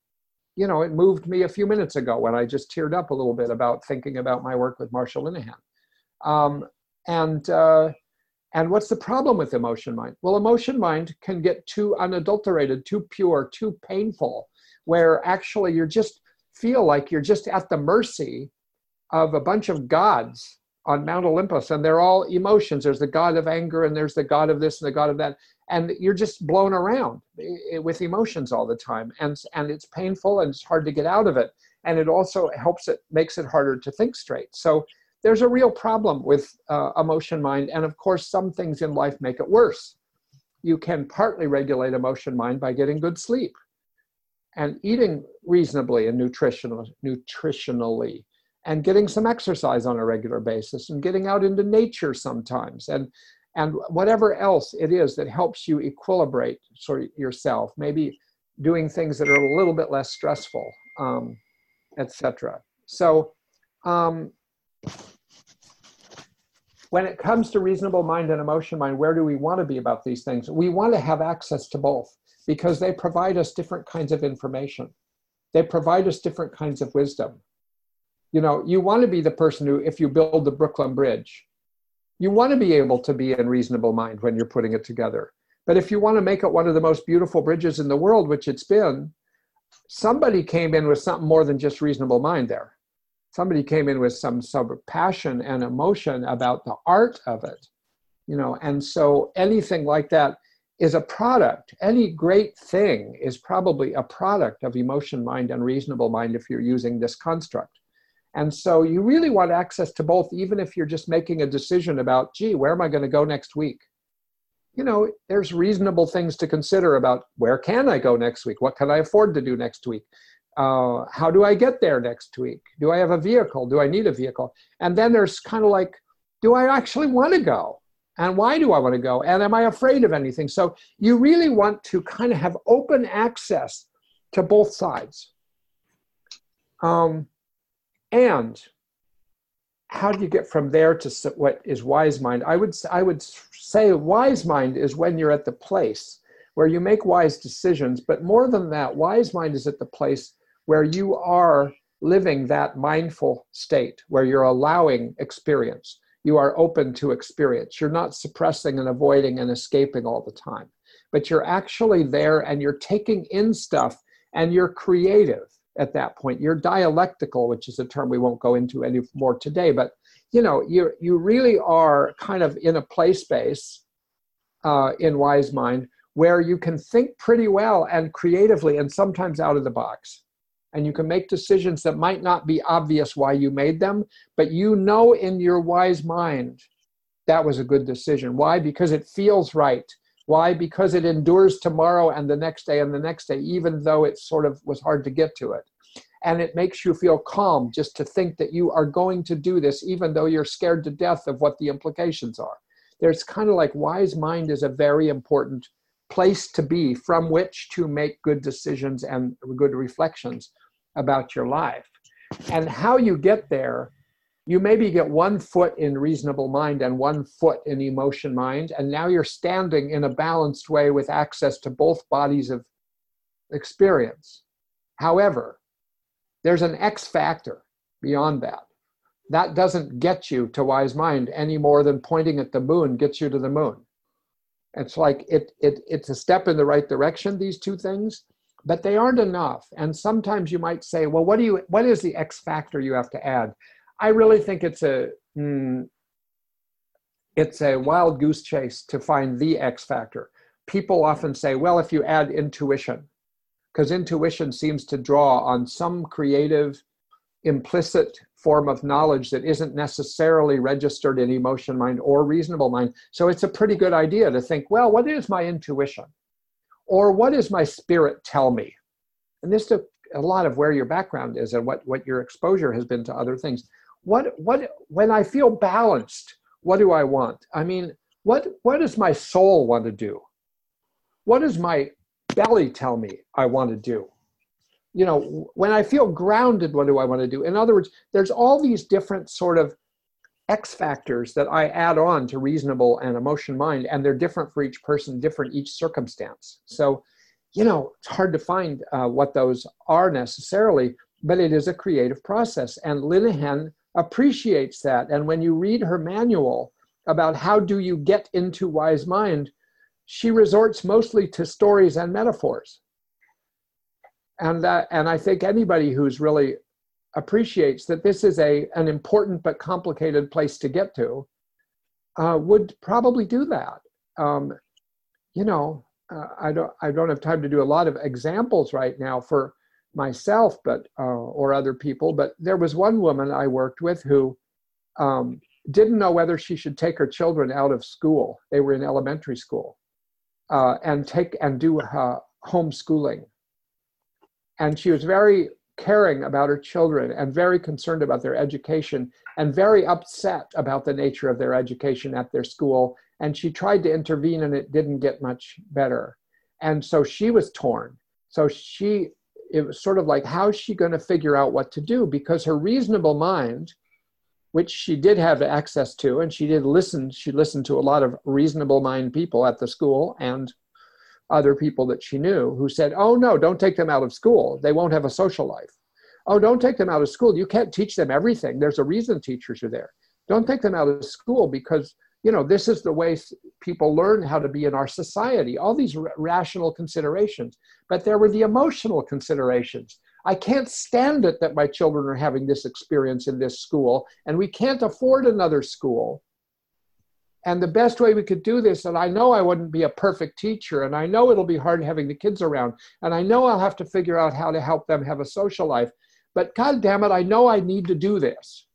You know it moved me a few minutes ago when i just teared up a little bit about thinking about my work with Marsha Linehan. Um, and uh, and what's the problem with emotion mind? Well emotion mind can get too unadulterated too pure too painful where actually you're just feel like you're just at the mercy of a bunch of gods on Mount Olympus, and they're all emotions. There's the god of anger, and there's the god of this and the god of that, and you're just blown around with emotions all the time, and and it's painful and it's hard to get out of it, and it also helps it makes it harder to think straight. So there's a real problem with uh, emotion mind, and of course, some things in life make it worse. You can partly regulate emotion mind by getting good sleep and eating reasonably and nutritional, nutritionally and getting some exercise on a regular basis and getting out into nature sometimes and and whatever else it is that helps you equilibrate sort of yourself maybe doing things that are a little bit less stressful um, etc so um, when it comes to reasonable mind and emotion mind where do we want to be about these things? We want to have access to both because they provide us different kinds of information. They provide us different kinds of wisdom you know you want to be the person who if you build the brooklyn bridge you want to be able to be in reasonable mind when you're putting it together. But if you want to make it one of the most beautiful bridges in the world which it's been somebody came in with something more than just reasonable mind there. Somebody came in with some of passion and emotion about the art of it you know and so anything like that is a product. Any great thing is probably a product of emotion mind and reasonable mind if you're using this construct and so you really want access to both, even if you're just making a decision about, gee, where am I going to go next week? You know, there's reasonable things to consider about where can I go next week? What can I afford to do next week? Uh, how do I get there next week? Do I have a vehicle? Do I need a vehicle? And then there's kind of like, do I actually want to go? And why do I want to go? And am I afraid of anything? So you really want to kind of have open access to both sides. Um, and how do you get from there to what is wise mind? I would I would say wise mind is when you're at the place where you make wise decisions, but more than that, wise mind is at the place where you are living that mindful state, where you're allowing experience. You are open to experience. You're not suppressing and avoiding and escaping all the time, but you're actually there and you're taking in stuff and you're creative at that point. You're dialectical, which is a term we won't go into any more today, but you know, you you really are kind of in a play space uh, in Wise Mind where you can think pretty well and creatively and sometimes out of the box. and you can make decisions that might not be obvious why you made them, but you know in your wise mind that was a good decision. Why? Because it feels right. Why? Because it endures tomorrow and the next day and the next day, even though it sort of was hard to get to it. And it makes you feel calm just to think that you are going to do this, even though you're scared to death of what the implications are. There's kind of like wise mind is a very important place to be from which to make good decisions and good reflections about your life. And how you get there, you maybe get one foot in reasonable mind and one foot in emotion mind. And now you're standing in a balanced way with access to both bodies of experience. However, there's an X factor beyond that. That doesn't get you to wise mind any more than pointing at the moon gets you to the moon. It's like it, it it's a step in the right direction, these two things, but they aren't enough. And sometimes you might say, well, what do you what is the X factor you have to add? I really think it's a mm, it's a wild goose chase to find the X factor. People often say, well, if you add intuition, because intuition seems to draw on some creative implicit form of knowledge that isn't necessarily registered in emotion mind or reasonable mind. So it's a pretty good idea to think, well, what is my intuition? Or what does my spirit tell me? And this is a lot of where your background is and what, what your exposure has been to other things. What, what, when I feel balanced, what do I want? I mean, what, what does my soul want to do? What does my belly tell me I want to do? you know, when I feel grounded, what do I want to do? In other words, there's all these different sort of X factors that I add on to reasonable and emotion mind, and they're different for each person, different each circumstance. So, you know, it's hard to find uh, what those are necessarily, but it is a creative process. And Linehan appreciates that. And when you read her manual about how do you get into wise mind, she resorts mostly to stories and metaphors and that and i think anybody who's really appreciates that this is a an important but complicated place to get to uh, would probably do that um, you know uh, i don't i don't have time to do a lot of examples right now for myself but uh, or other people but there was one woman i worked with who um, didn't know whether she should take her children out of school they were in elementary school uh, and take and do uh, homeschooling and she was very caring about her children and very concerned about their education and very upset about the nature of their education at their school. And she tried to intervene and it didn't get much better. And so she was torn. So she, it was sort of like, how's she going to figure out what to do? Because her reasonable mind, which she did have access to, and she did listen, she listened to a lot of reasonable mind people at the school and other people that she knew who said, Oh, no, don't take them out of school. They won't have a social life. Oh, don't take them out of school. You can't teach them everything. There's a reason teachers are there. Don't take them out of school because, you know, this is the way people learn how to be in our society. All these r- rational considerations. But there were the emotional considerations. I can't stand it that my children are having this experience in this school, and we can't afford another school. And the best way we could do this, and I know I wouldn't be a perfect teacher, and I know it'll be hard having the kids around, and I know I'll have to figure out how to help them have a social life. But God damn it, I know I need to do this.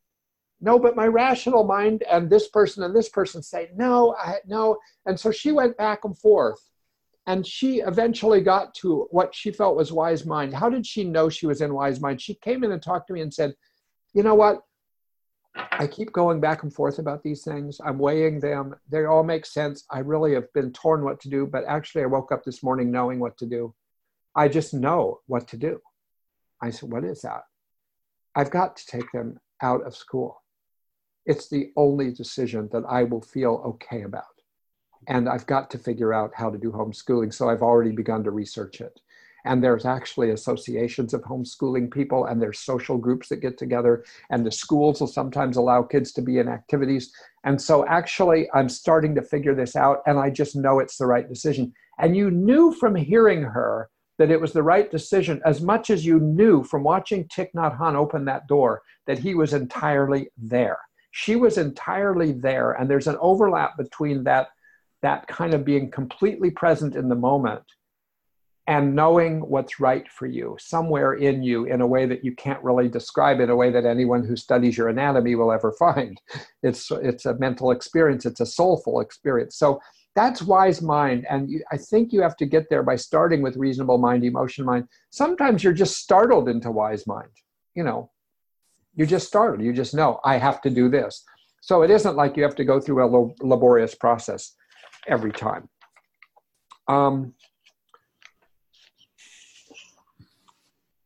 No, but my rational mind and this person and this person say, no, I, no. And so she went back and forth. And she eventually got to what she felt was wise mind. How did she know she was in wise mind? She came in and talked to me and said, you know what? I keep going back and forth about these things. I'm weighing them. They all make sense. I really have been torn what to do, but actually, I woke up this morning knowing what to do. I just know what to do. I said, What is that? I've got to take them out of school. It's the only decision that I will feel okay about. And I've got to figure out how to do homeschooling. So I've already begun to research it and there's actually associations of homeschooling people and there's social groups that get together and the schools will sometimes allow kids to be in activities and so actually i'm starting to figure this out and i just know it's the right decision and you knew from hearing her that it was the right decision as much as you knew from watching Thich Nhat Hanh open that door that he was entirely there. She was entirely there, and there's an overlap between that that kind of being completely present in the moment and knowing what's right for you somewhere in you in a way that you can't really describe in a way that anyone who studies your anatomy will ever find. It's it's a mental experience. It's a soulful experience. So that's wise mind. And you, i think you have to get there by starting with reasonable mind emotion mind. Sometimes you're just startled into wise mind you know you just startled you just know i have to do this. So it isn't like you have to go through a laborious process every time. Um,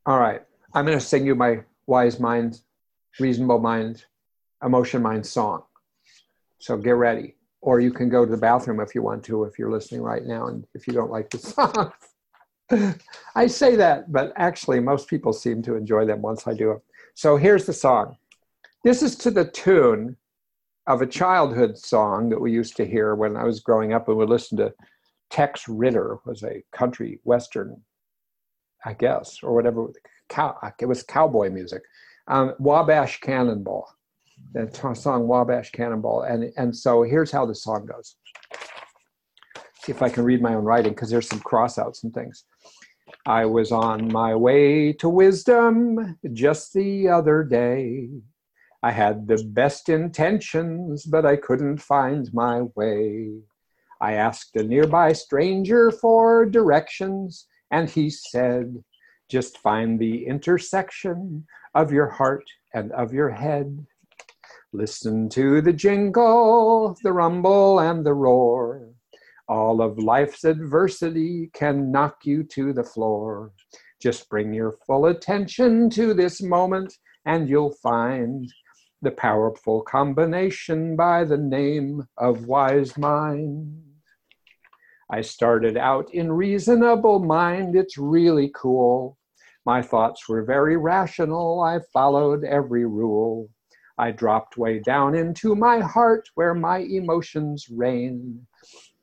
all right. I'm going to sing you my wise mind reasonable mind emotion mind song. So get ready. Or you can go to the bathroom if you want to if you're listening right now and if you don't like the song. I say that but actually most people seem to enjoy them once i do it so here's the song this is to the tune of a childhood song that we used to hear when i was growing up and would listen to tex ritter was a country western i guess or whatever it was cowboy music um, wabash cannonball the song Wabash Cannonball. And, and so here's how the song goes. See if I can read my own writing because there's some crossouts and things. I was on my way to wisdom just the other day. I had the best intentions, but I couldn't find my way. I asked a nearby stranger for directions, and he said, Just find the intersection of your heart and of your head. Listen to the jingle, the rumble, and the roar. All of life's adversity can knock you to the floor. Just bring your full attention to this moment, and you'll find the powerful combination by the name of wise mind. I started out in reasonable mind, it's really cool. My thoughts were very rational, I followed every rule. I dropped way down into my heart where my emotions reign.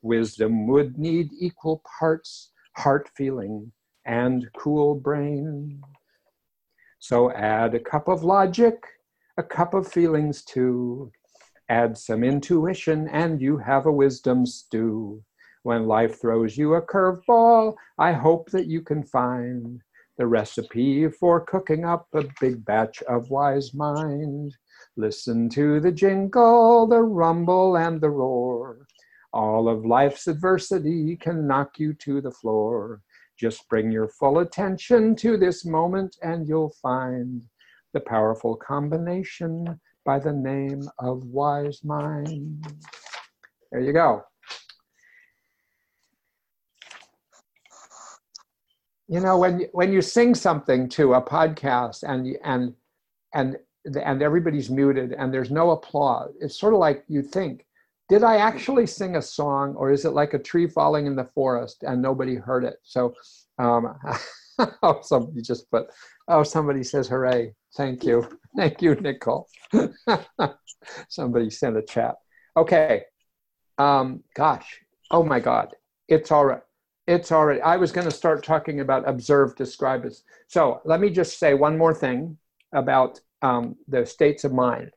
Wisdom would need equal parts heart feeling and cool brain. So add a cup of logic, a cup of feelings too. Add some intuition and you have a wisdom stew. When life throws you a curveball, I hope that you can find the recipe for cooking up a big batch of wise mind. Listen to the jingle, the rumble, and the roar. All of life's adversity can knock you to the floor. Just bring your full attention to this moment, and you'll find the powerful combination by the name of wise mind. There you go. You know, when when you sing something to a podcast and and and and everybody's muted and there's no applause. It's sort of like you think, did I actually sing a song or is it like a tree falling in the forest and nobody heard it? So, um, oh, somebody just put, oh, somebody says hooray. Thank you. Thank you, Nicole. somebody sent a chat. Okay. Um, gosh. Oh my God. It's all right. It's already, I was going to start talking about observe, describe as. So let me just say one more thing about um, the states of mind.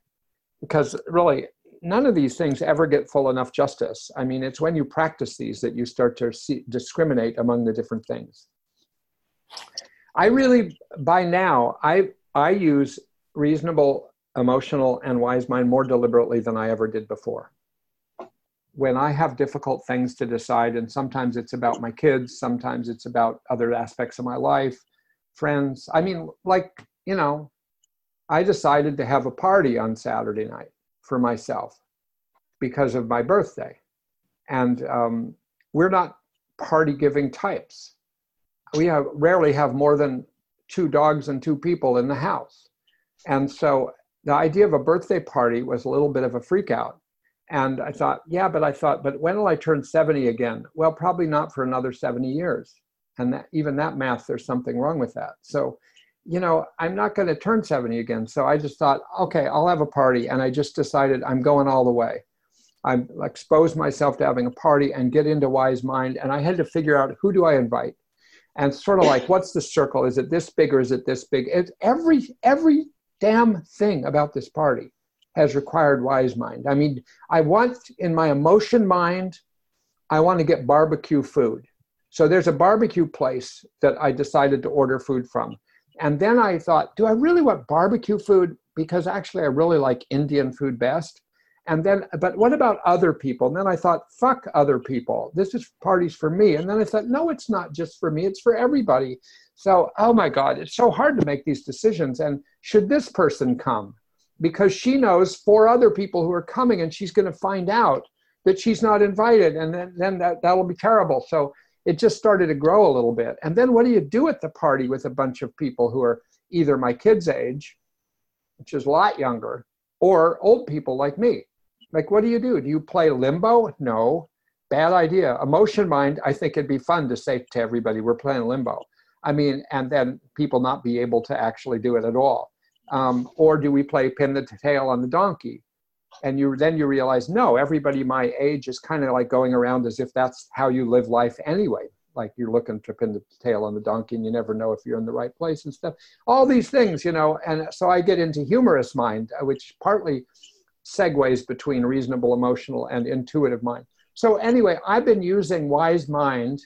Because really, none of these things ever get full enough justice. I mean, it's when you practice these that you start to see, discriminate among the different things. I really, by now, I, I use reasonable, emotional, and wise mind more deliberately than I ever did before. When I have difficult things to decide, and sometimes it's about my kids, sometimes it's about other aspects of my life, friends. I mean, like, you know, I decided to have a party on Saturday night for myself because of my birthday. And um, we're not party giving types. We have rarely have more than two dogs and two people in the house. And so the idea of a birthday party was a little bit of a freak out. And I thought, yeah, but I thought, but when will I turn 70 again? Well, probably not for another 70 years. And that, even that math, there's something wrong with that. So you know, I'm not going to turn 70 again. So I just thought, okay, I'll have a party. And I just decided I'm going all the way. I exposed myself to having a party and get into Wise Mind. And I had to figure out who do I invite? And sort of like, what's the circle? Is it this big or is it this big? It's every, every damn thing about this party has required Wise Mind. I mean, I want in my emotion mind, I want to get barbecue food. So there's a barbecue place that I decided to order food from. And then I thought, do I really want barbecue food? Because actually, I really like Indian food best. And then, but what about other people? And then I thought, fuck other people. This is parties for me. And then I thought, no, it's not just for me, it's for everybody. So, oh my God, it's so hard to make these decisions. And should this person come? Because she knows four other people who are coming and she's going to find out that she's not invited. And then, then that, that'll be terrible. So it just started to grow a little bit. And then what do you do at the party with a bunch of people who are either my kids' age, which is a lot younger, or old people like me? Like, what do you do? Do you play limbo? No. Bad idea. Emotion mind, I think it'd be fun to say to everybody, we're playing limbo. I mean, and then people not be able to actually do it at all. Um, or do we play pin the tail on the donkey? And you then you realize, no, everybody my age is kind of like going around as if that's how you live life anyway. Like you're looking to pin the tail on the donkey and you never know if you're in the right place and stuff. All these things, you know, and so I get into humorous mind, uh, which partly segues between reasonable, emotional, and intuitive mind. So, anyway, I've been using Wise Mind.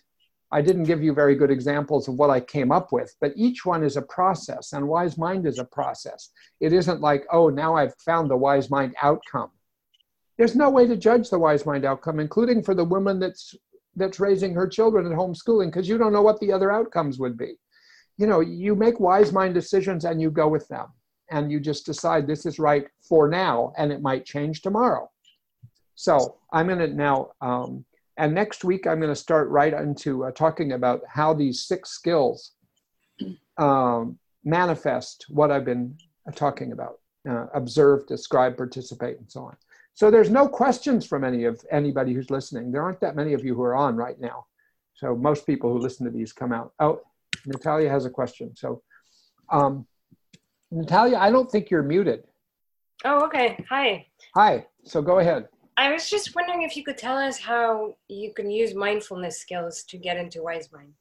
I didn't give you very good examples of what I came up with, but each one is a process, and Wise Mind is a process. It isn't like, oh, now I've found the Wise Mind outcome. There's no way to judge the Wise Mind outcome, including for the woman that's that's raising her children at homeschooling, because you don't know what the other outcomes would be. You know, you make wise mind decisions and you go with them and you just decide this is right for now and it might change tomorrow. So I'm going to now, um, and next week I'm going to start right into uh, talking about how these six skills um, manifest what I've been talking about uh, observe, describe, participate, and so on. So there's no questions from any of anybody who's listening. There aren't that many of you who are on right now. So most people who listen to these come out. Oh, Natalia has a question. So um, Natalia, I don't think you're muted. Oh, okay. Hi. Hi. So go ahead. I was just wondering if you could tell us how you can use mindfulness skills to get into wise mind.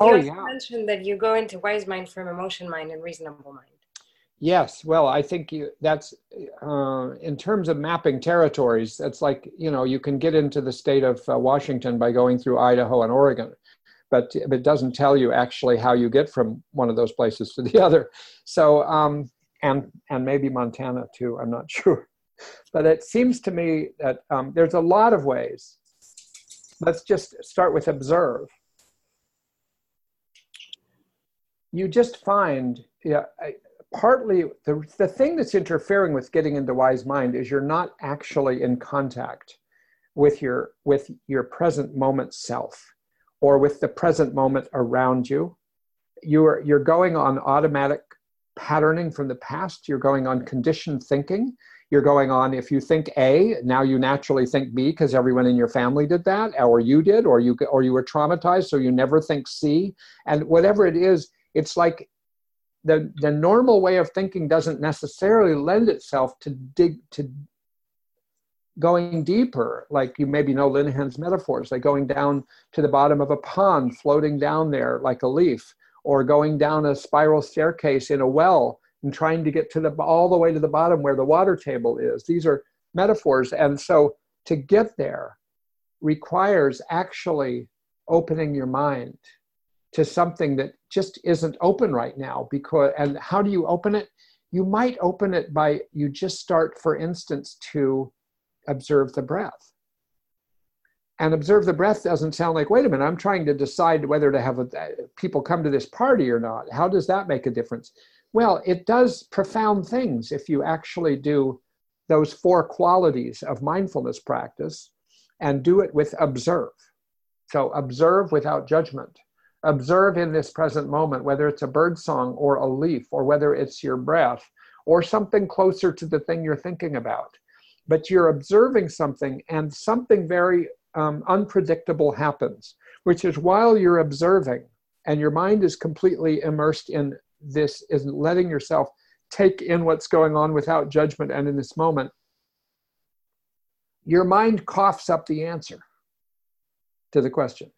Oh, you yeah. mentioned that you go into wise mind from emotion mind and reasonable mind. Yes, well, I think you, that's uh, in terms of mapping territories. That's like you know you can get into the state of uh, Washington by going through Idaho and Oregon but, it doesn't tell you actually how you get from one of those places to the other. So, um, and, and maybe Montana too, I'm not sure. But it seems to me that um, there's a lot of ways. Let's just start with observe. You just find, yeah, partly the, the thing that's interfering with getting into wise mind is you're not actually in contact with your with your present moment self or with the present moment around you. You're, you're going on automatic patterning from the past. You're going on conditioned thinking. You're going on, if you think A, now you naturally think B because everyone in your family did that, or you did, or you, or you were traumatized, so you never think C. And whatever it is, it's like the, the normal way of thinking doesn't necessarily lend itself to dig to going deeper, like you maybe know Linehan's metaphors, like going down to the bottom of a pond, floating down there like a leaf, or going down a spiral staircase in a well and trying to get to the all the way to the bottom where the water table is. These are metaphors, and so to get there requires actually opening your mind to something that just isn't open right now because and how do you open it you might open it by you just start for instance to observe the breath. And observe the breath doesn't sound like, wait a minute, I'm trying to decide whether to have a, people come to this party or not. How does that make a difference? Well, it does profound things if you actually do those four qualities of mindfulness practice and do it with observe. So, observe without judgment. Observe in this present moment, whether it's a bird song or a leaf, or whether it's your breath, or something closer to the thing you're thinking about but you're observing something and something very um, unpredictable happens, which is while you're observing and your mind is completely immersed in this, is letting yourself take in what's going on without judgment and in this moment, your mind coughs up the answer to the question.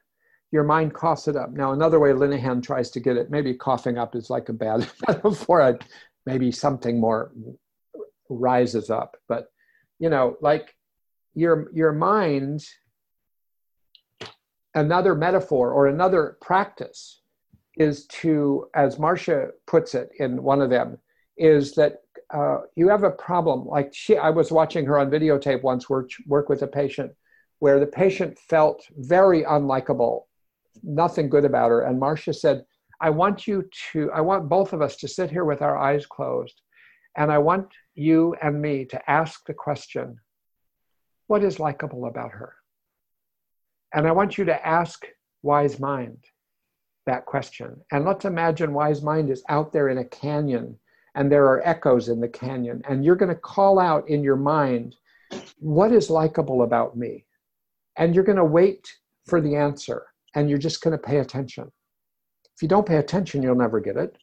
Your mind coughs it up. Now, another way Linehan tries to get it, maybe coughing up is like a bad metaphor, maybe something more rises up, but you know like your your mind another metaphor or another practice is to, as Marsha puts it in one of them, is that uh, you have a problem. Like she, I was watching her on videotape once work, work with a patient where the patient felt very unlikable, nothing good about her. And Marsha said, I want you to, I want both of us to sit here with our eyes closed. And I want you and me to ask the question, what is likable about her? And I want you to ask Wise Mind that question. And let's imagine Wise Mind is out there in a canyon and there are echoes in the canyon. And you're going to call out in your mind, what is likable about me? And you're going to wait for the answer and you're just going to pay attention. If you don't pay attention, you'll never get it.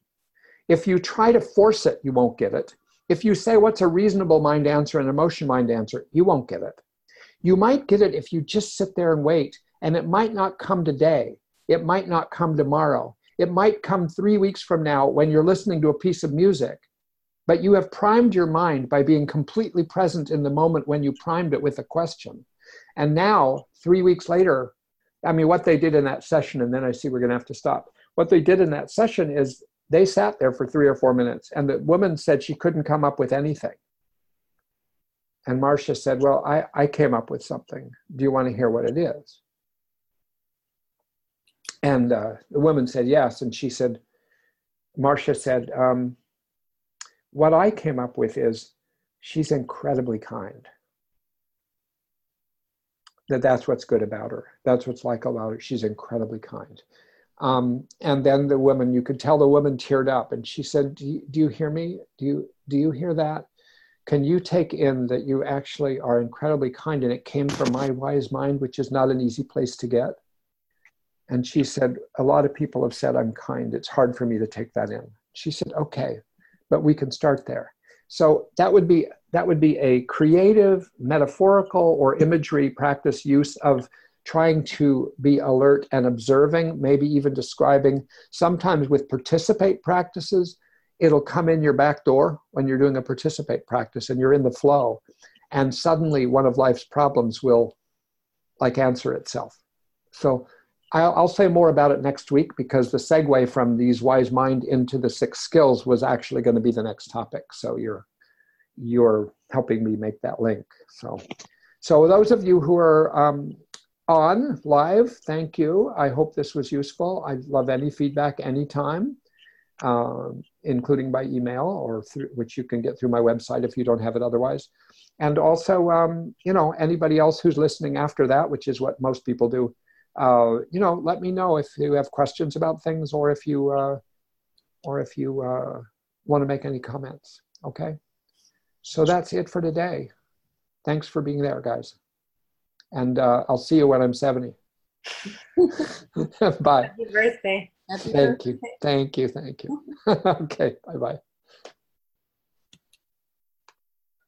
If you try to force it, you won't get it. If you say, What's a reasonable mind answer and emotion mind answer? you won't get it. You might get it if you just sit there and wait, and it might not come today. It might not come tomorrow. It might come three weeks from now when you're listening to a piece of music. But you have primed your mind by being completely present in the moment when you primed it with a question. And now, three weeks later, I mean, what they did in that session, and then I see we're going to have to stop. What they did in that session is they sat there for three or four minutes, and the woman said she couldn't come up with anything. And Marsha said, Well, I, I came up with something. Do you want to hear what it is? And uh, the woman said yes. And she said, Marsha said, um, What I came up with is she's incredibly kind. That that's what's good about her. That's what's like about her. She's incredibly kind. Um, and then the woman, you could tell the woman teared up, and she said, do you, "Do you hear me? Do you do you hear that? can you take in that you actually are incredibly kind and it came from my wise mind, which is not an easy place to get? And she said, A lot of people have said I'm kind. It's hard for me to take that in. She said, Okay, but we can start there. So that would be that would be a creative, metaphorical, or imagery practice use of trying to be alert and observing, maybe even describing, sometimes with participate practices, it'll come in your back door when you're doing a participate practice and you're in the flow and suddenly one of life's problems will like answer itself so I'll, I'll, say more about it next week because the segue from these wise mind into the six skills was actually going to be the next topic. So you're you're helping me make that link. So so those of you who are um, on live thank you. I hope this was useful. I love any feedback anytime um, including by email or through, which you can get through my website if you don't have it otherwise. And also, um, you know, anybody else who's listening after that, which is what most people do, uh, you know, let me know if you have questions about things or if you, uh, or if you uh, want to make any comments. Okay. So that's it for today. Thanks for being there, guys. And uh, I'll see you when I'm 70. Bye. Happy birthday. Happy thank birthday. you. Thank you. Thank you. okay. Bye bye.